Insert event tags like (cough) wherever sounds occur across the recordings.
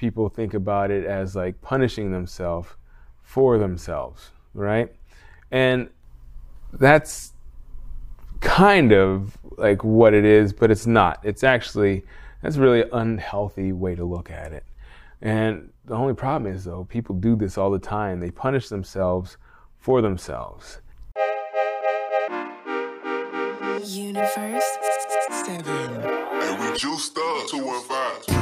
people think about it as like punishing themselves for themselves, right? And that's kind of like what it is, but it's not. It's actually, that's a really unhealthy way to look at it. And the only problem is, though, people do this all the time. They punish themselves for themselves. Universe 7. And we juiced up 215.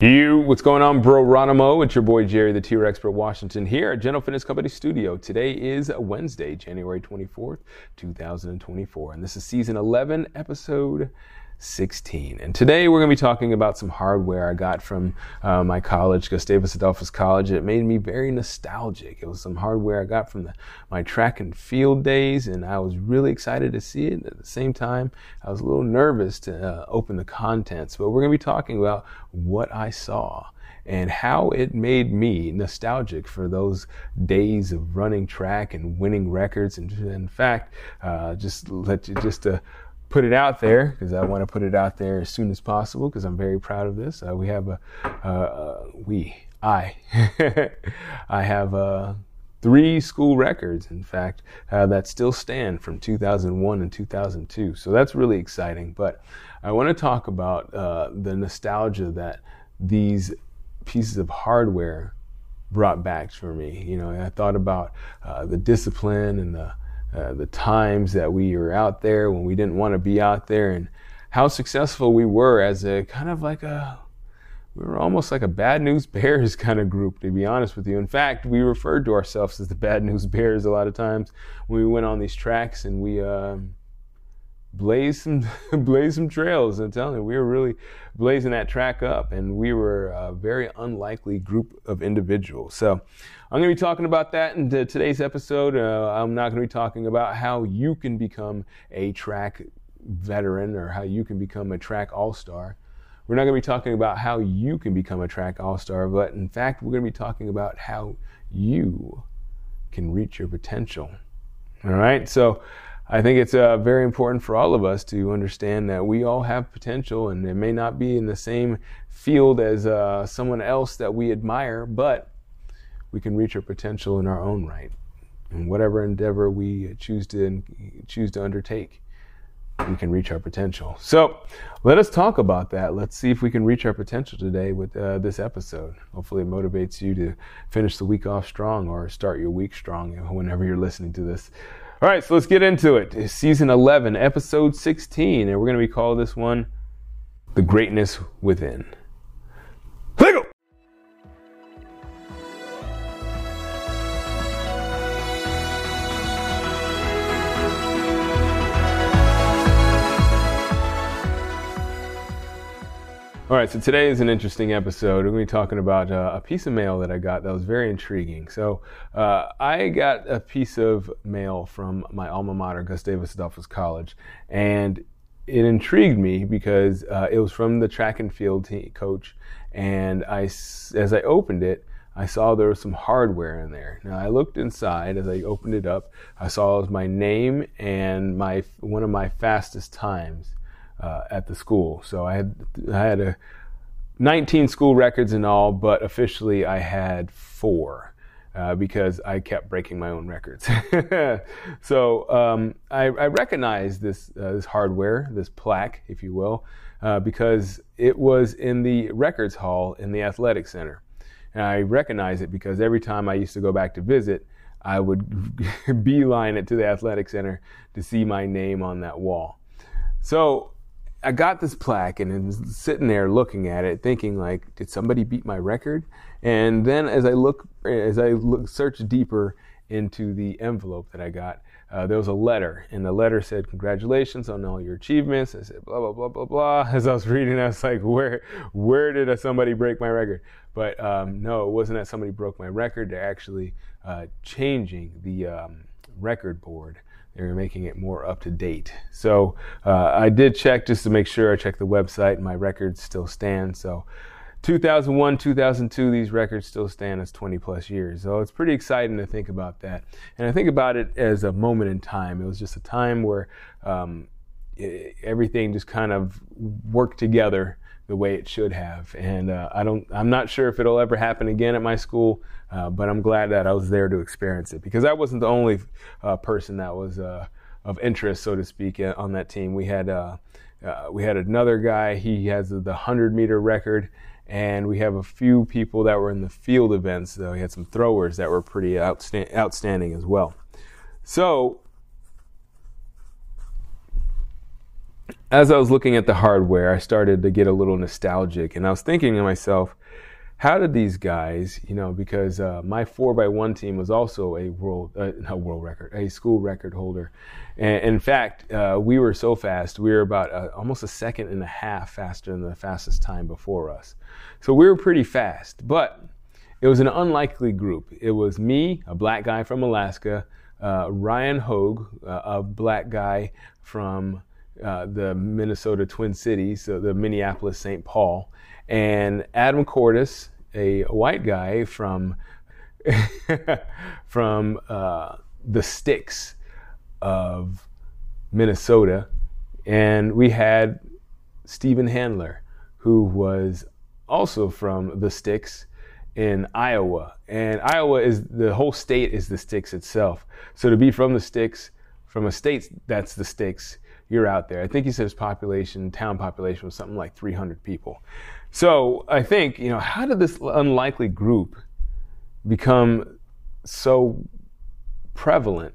You, what's going on, bro? Ronimo, it's your boy Jerry, the T-Rex Expert Washington here at General Fitness Company Studio. Today is Wednesday, January 24th, 2024, and this is season 11, episode 16. And today we're going to be talking about some hardware I got from uh, my college, Gustavus Adolphus College. It made me very nostalgic. It was some hardware I got from the, my track and field days, and I was really excited to see it. At the same time, I was a little nervous to uh, open the contents, but we're going to be talking about what I saw and how it made me nostalgic for those days of running track and winning records. And in fact, uh, just let you just to put it out there because I want to put it out there as soon as possible because I'm very proud of this. Uh, we have a, uh, uh we, I, (laughs) I have uh, three school records, in fact, that still stand from 2001 and 2002. So that's really exciting. But I want to talk about the nostalgia that these pieces of hardware brought back for me. You know, I thought about the discipline and the uh, the times that we were out there when we didn't want to be out there and how successful we were as a kind of like a we were almost like a bad news (laughs) bears kind of group to be honest with you. In fact we referred to ourselves as the bad news bears a lot of times when we went on these tracks and we um, blaze some (laughs) blaze some trails. I'm telling you, we were really blazing that track up, and we were a very unlikely group of individuals. So I'm going to be talking about that in today's episode. Uh, I'm not going to be talking about how you can become a track veteran or how you can become a track all star. We're not going to be talking about how you can become a track all star, but in fact, we're going to be talking about how you can reach your potential. All right, so I think it's uh, very important for all of us to understand that we all have potential and it may not be in the same field as uh, someone else that we admire, but we can reach our potential in our own right. And whatever endeavor we choose to choose to undertake, we can reach our potential. So let us talk about that. Let's see if we can reach our potential today with uh, this episode. Hopefully, it motivates you to finish the week off strong or start your week strong whenever you're listening to this. All right, so let's get into it. It's season 11, episode 16, and we're going to be calling this one The Greatness Within. Right, so today is an interesting episode. We're going to be talking about uh, a piece of mail that I got that was very intriguing. So, uh, I got a piece of mail from my alma mater, Gustavus Adolphus College, and it intrigued me because uh, it was from the track and field team coach. And I, as I opened it, I saw there was some hardware in there. Now I looked inside as I opened it up. I saw it was my name and my one of my fastest times uh, at the school. So I had I had a 19 school records in all, but officially I had four. Uh, because I kept breaking my own records. (laughs) so um, I, I recognize this uh, this hardware, this plaque, if you will, uh, because it was in the records hall in the athletic center, and I recognize it because every time I used to go back to visit, I would (laughs) beeline it to the athletic center to see my name on that wall. So I got this plaque and I was sitting there looking at it, thinking like, did somebody beat my record? And then as I look, as I look, search deeper into the envelope that I got, uh, there was a letter, and the letter said, "Congratulations on all your achievements." I said, "Blah blah blah blah blah." (laughs) As I was reading, I was like, "Where, where did somebody break my record?" But um, no, it wasn't that somebody broke my record. They're actually uh, changing the um, record board they're making it more up to date. So uh, I did check just to make sure. I checked the website, and my records still stand. So 2001, 2002, these records still stand as 20 plus years. So it's pretty exciting to think about that. And I think about it as a moment in time. It was just a time where um, everything just kind of worked together the way it should have. And uh, I don't, I'm not sure if it'll ever happen again at my school, uh, but I'm glad that I was there to experience it because I wasn't the only uh, person that was uh, of interest, so to speak, uh, on that team. We had uh, we had another guy. He has the 100 meter record. And we have a few people that were in the field events. So we had some throwers that were pretty outsta- outstanding as well. So as I was looking at the hardware, I started to get a little nostalgic, and I was thinking to myself, how did these guys, you know, because uh, my four by one team was also a world, uh, not world record, a school record holder. And in fact, uh, we were so fast, we were about uh, almost a second and a half faster than the fastest time before us. So we were pretty fast, but it was an unlikely group. It was me, a black guy from Alaska, uh, Ryan Hogue, uh, a black guy from uh, the Minnesota Twin Cities, so the Minneapolis St. Paul, and Adam Cordis, a white guy from (laughs) from uh, the sticks of Minnesota, and we had Stephen Handler, who was also from the sticks in Iowa, and Iowa is the whole state is the sticks itself. So to be from the sticks, from a state that's the sticks you're out there. I think he said his population, town population, was something like 300 people. So I think, you know, how did this unlikely group become so prevalent?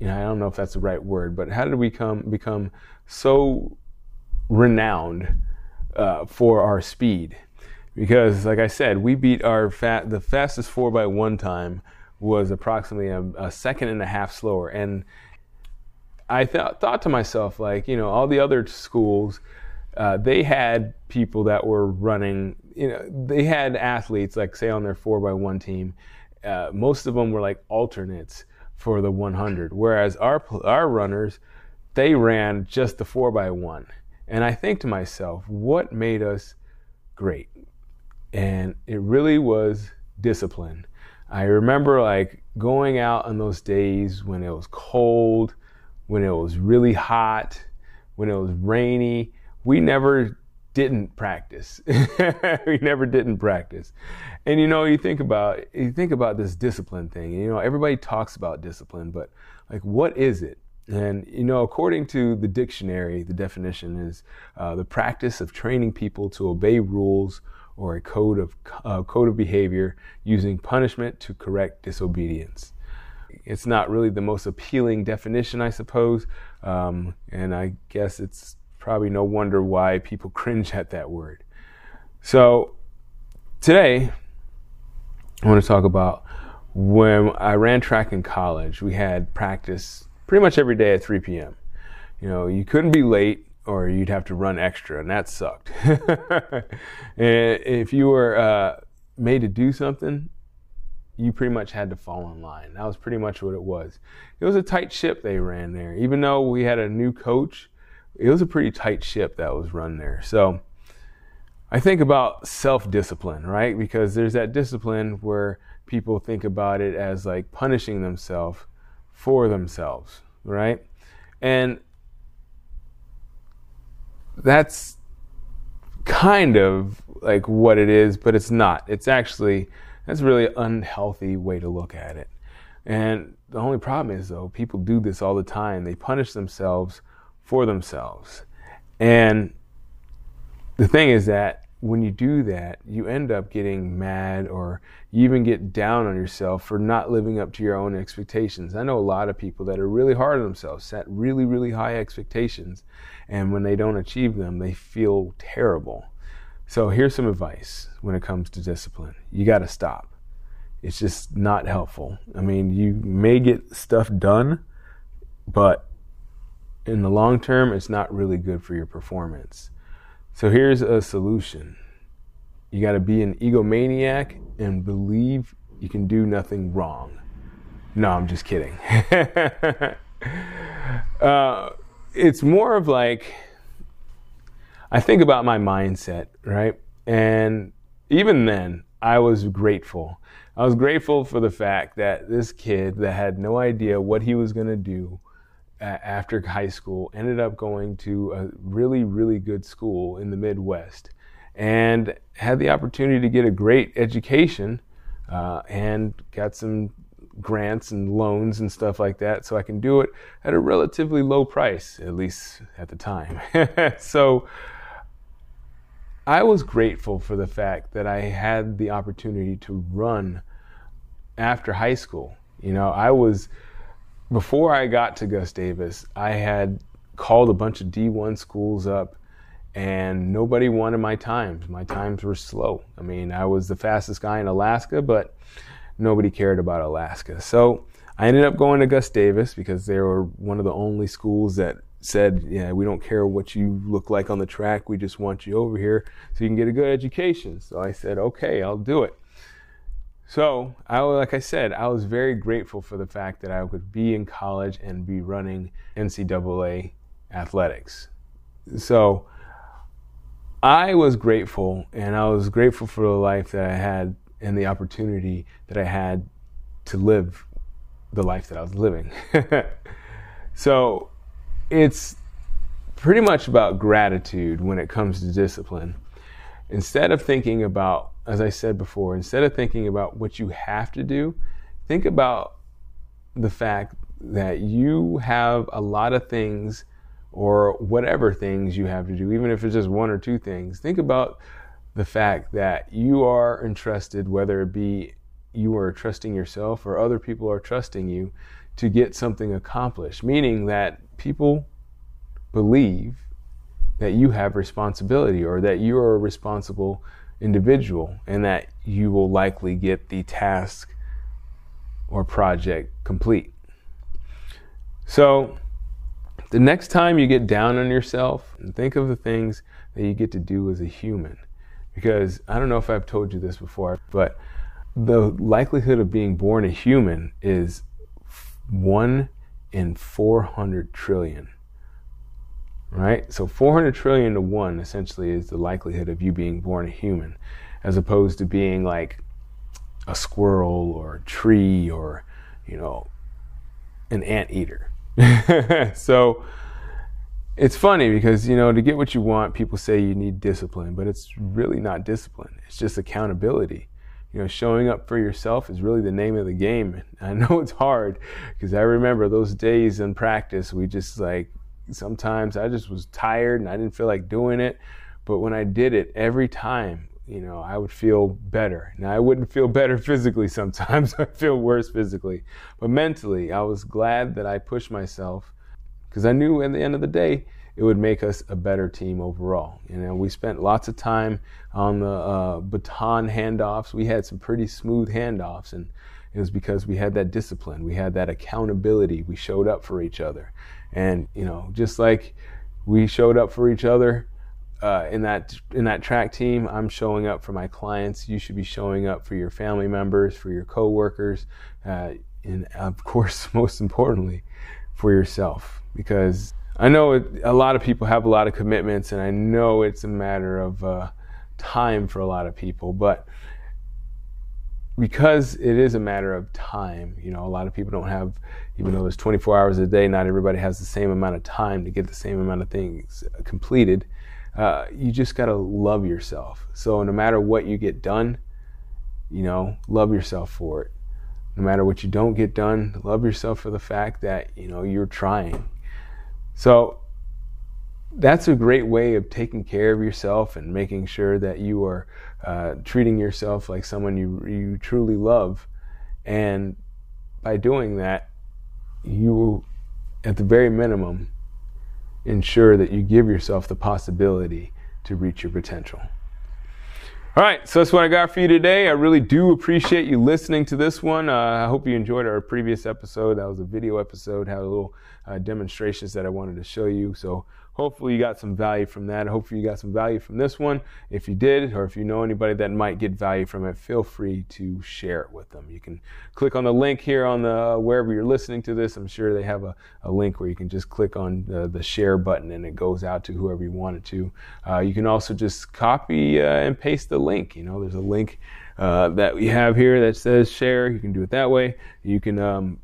You know, I don't know if that's the right word, but how did we come become so renowned uh, for our speed? Because, like I said, we beat our fat, the fastest four by one time was approximately a, a second and a half slower, and I th- thought to myself, like, you know, all the other schools, uh, they had people that were running, you know, they had athletes, like, say, on their four by one team. Uh, most of them were like alternates for the 100, whereas our our runners, they ran just the four by one. And I think to myself, what made us great? And it really was discipline. I remember like going out on those days when it was cold when it was really hot, when it was rainy. We never didn't practice. (laughs) we never didn't practice. And you know, you think about you think about this discipline thing. You know, everybody talks about discipline, but like, what is it? And you know, according to the dictionary, the definition is uh, the practice of training people to obey rules or a code of uh, code of behavior using punishment to correct disobedience it's not really the most appealing definition, I suppose. Um, and I guess it's probably no wonder why people (laughs) cringe at that word. So today, I want to talk about when I ran track in college. We had practice pretty much every day at 3 p.m. You know, you couldn't be late or you'd have to run extra, and that sucked. (laughs) and if you were uh, made to do something, you pretty much had to fall in line. That was pretty much what it was. It was a tight ship they ran there. Even though we had a new coach, it was a pretty tight ship that was run there. So I think about self discipline, right? Because there's that discipline where people think about it as like punishing themselves for themselves, right? And that's kind of like what it is, but it's not. It's actually that's a really unhealthy way to look at it. And the only problem is, though, people do this all the time. They punish themselves for themselves. And the thing is that when you do that, you end up getting mad or you even get down on yourself for not living up to your own expectations. I know a lot of people that are really hard on themselves, set really, really high expectations, and when they don't achieve them, they feel terrible. So here's some advice when it comes to discipline. You got to stop. It's just not helpful. I mean, you may get stuff done, but in the long term, it's not really good for your performance. So here's a solution. You got to be an egomaniac and believe you can do nothing wrong. No, I'm just kidding. (laughs) uh, it's more of like, I think about my mindset, right? And even then, I was grateful. I was grateful for the fact that this kid that had no idea what he was going to do after high school, ended up going to a really, really good school in the Midwest and had the opportunity to get a great education uh, and got some grants and loans and stuff like that. So I can do it at a relatively low price, at least at the time. (laughs) so I was grateful for the fact that I had the opportunity to run after high school. You know, I was, before I got to Gustavus, I had called a bunch of D1 schools up and nobody wanted my times. My times were slow. I mean, I was the fastest guy in Alaska, but nobody cared about Alaska. So I ended up going to Gustavus because they were one of the only schools that said, yeah, we don't care what you look like on the track. We just want you over here so you can get a good education. So I said, okay, I'll do it. So, I, like I said, I was very grateful for the fact that I could be in college and be running NCAA athletics. So, I was grateful, and I was grateful for the life that I had and the opportunity that I had to live the life that I was living. (laughs) so, it's pretty much about gratitude when it comes to discipline. Instead of thinking about as I said before, instead of thinking about what you have to do, think about the fact that you have a lot of things or whatever things you have to do, even if it's just one or two things. Think about the fact that you are entrusted, whether it be you are trusting yourself or other people are trusting you to get something accomplished, meaning that people believe that you have responsibility or that you are a responsible individual and that you will likely get the task or project complete. So, the next time you get down on yourself, think of the things that you get to do as a human. Because I don't know if I've told you this before, but the likelihood of being born a human is 1 in 400 trillion right? So 400 trillion to one essentially is the likelihood of you being born a human, as opposed to being like a squirrel or a tree or, you know, an anteater. (laughs) so it's funny because, you know, to get what you want, people say you need discipline, but it's really not discipline. It's just accountability. You know, showing up for yourself is really the name of the game. I (laughs) know it's hard because I remember those days in practice, we just like sometimes I just was tired and I didn't feel like doing it. But when I did it every time, you know, I would feel better. Now I wouldn't feel better (laughs) physically sometimes. (laughs) I feel worse physically. But mentally, I was glad that I pushed myself because I knew at the end of the day, it would make us a better team overall. You know, we spent lots of time on the uh, baton handoffs. We had some pretty smooth handoffs, and it was because we had that discipline, we had that accountability, we showed up for each other. And you know, just like we showed up for each other uh, in that in that track team, I'm showing up for my clients. You should be showing up for your family members, for your coworkers, uh, and of course, (laughs) most importantly, for yourself. Because I know it, a lot of people have a lot of commitments, and I know it's a matter of uh, time for a lot of people, but because it is a matter of time, you know, a lot of people don't have, even though there's 24 hours a day, not everybody has the same amount of time to get the same amount of things completed. Uh, you just got to love yourself. So no matter what you get done, you know, love yourself for it. No matter what you don't get done, love yourself for the fact that, you know, you're trying. So that's a great way of taking care of yourself and making sure that you are uh, treating yourself like someone you you truly love, and by doing that, you, will, at the very minimum, ensure that you give yourself the possibility to reach your potential. All right, so that's what I got for you today. I really do appreciate you listening to this one. Uh, I hope you enjoyed our previous episode. That was a video episode, had a little uh, demonstrations that I wanted to show you. So hopefully you got some value from that. Hopefully you got some value from this one. If you did, or if you know anybody that might get value from it, feel free to share it with them. You can click on the link here on the wherever you're listening to this. I'm sure they have a, a link where you can just click on the, the, share button and it goes out to whoever you want it to. Uh, you can also just copy uh, and paste the link. You know, there's a link uh, that we have here that says share. You can do it that way. You can um,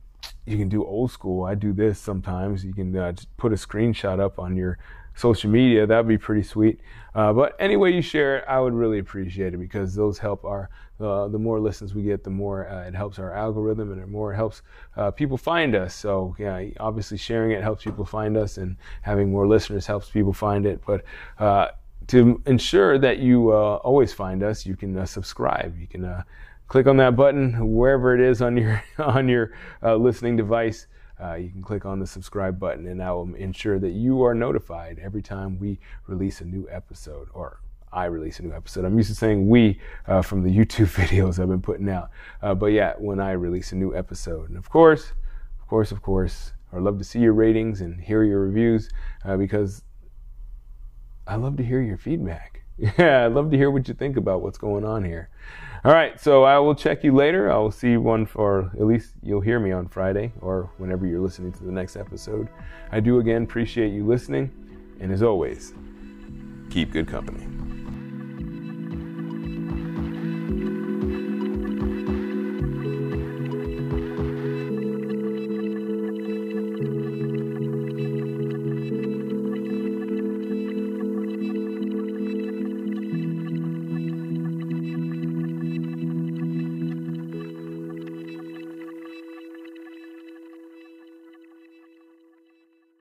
you can do old school. I do this sometimes. You can uh, put a screenshot up on your social media. That'd be pretty sweet. Uh, but any way you share it, I would really appreciate it because those help our. Uh, the more listens we get, the more uh, it helps our algorithm, and the more it helps uh, people find us. So yeah, obviously sharing it helps people find us, and having more listeners helps people find it. But uh, to ensure that you uh, always find us, you can subscribe. You can click on that button wherever it is on your (laughs) on your listening device uh, you can click on the subscribe button and that will ensure that you are notified every time we release a new episode or I release a new episode. I'm used to saying we uh, from the (laughs) YouTube videos I've been putting out. Uh, but yeah, when I release a new episode. And of course, of course, of course, I'd love to see your ratings and hear your reviews uh, because I love to hear your feedback. (laughs) Yeah, I'd love to hear what you think about what's going on here. All right, so I will check you later. I will see you one for at least you'll hear me on Friday or whenever you're listening to the next episode. I do again appreciate you listening, and as always, keep good company.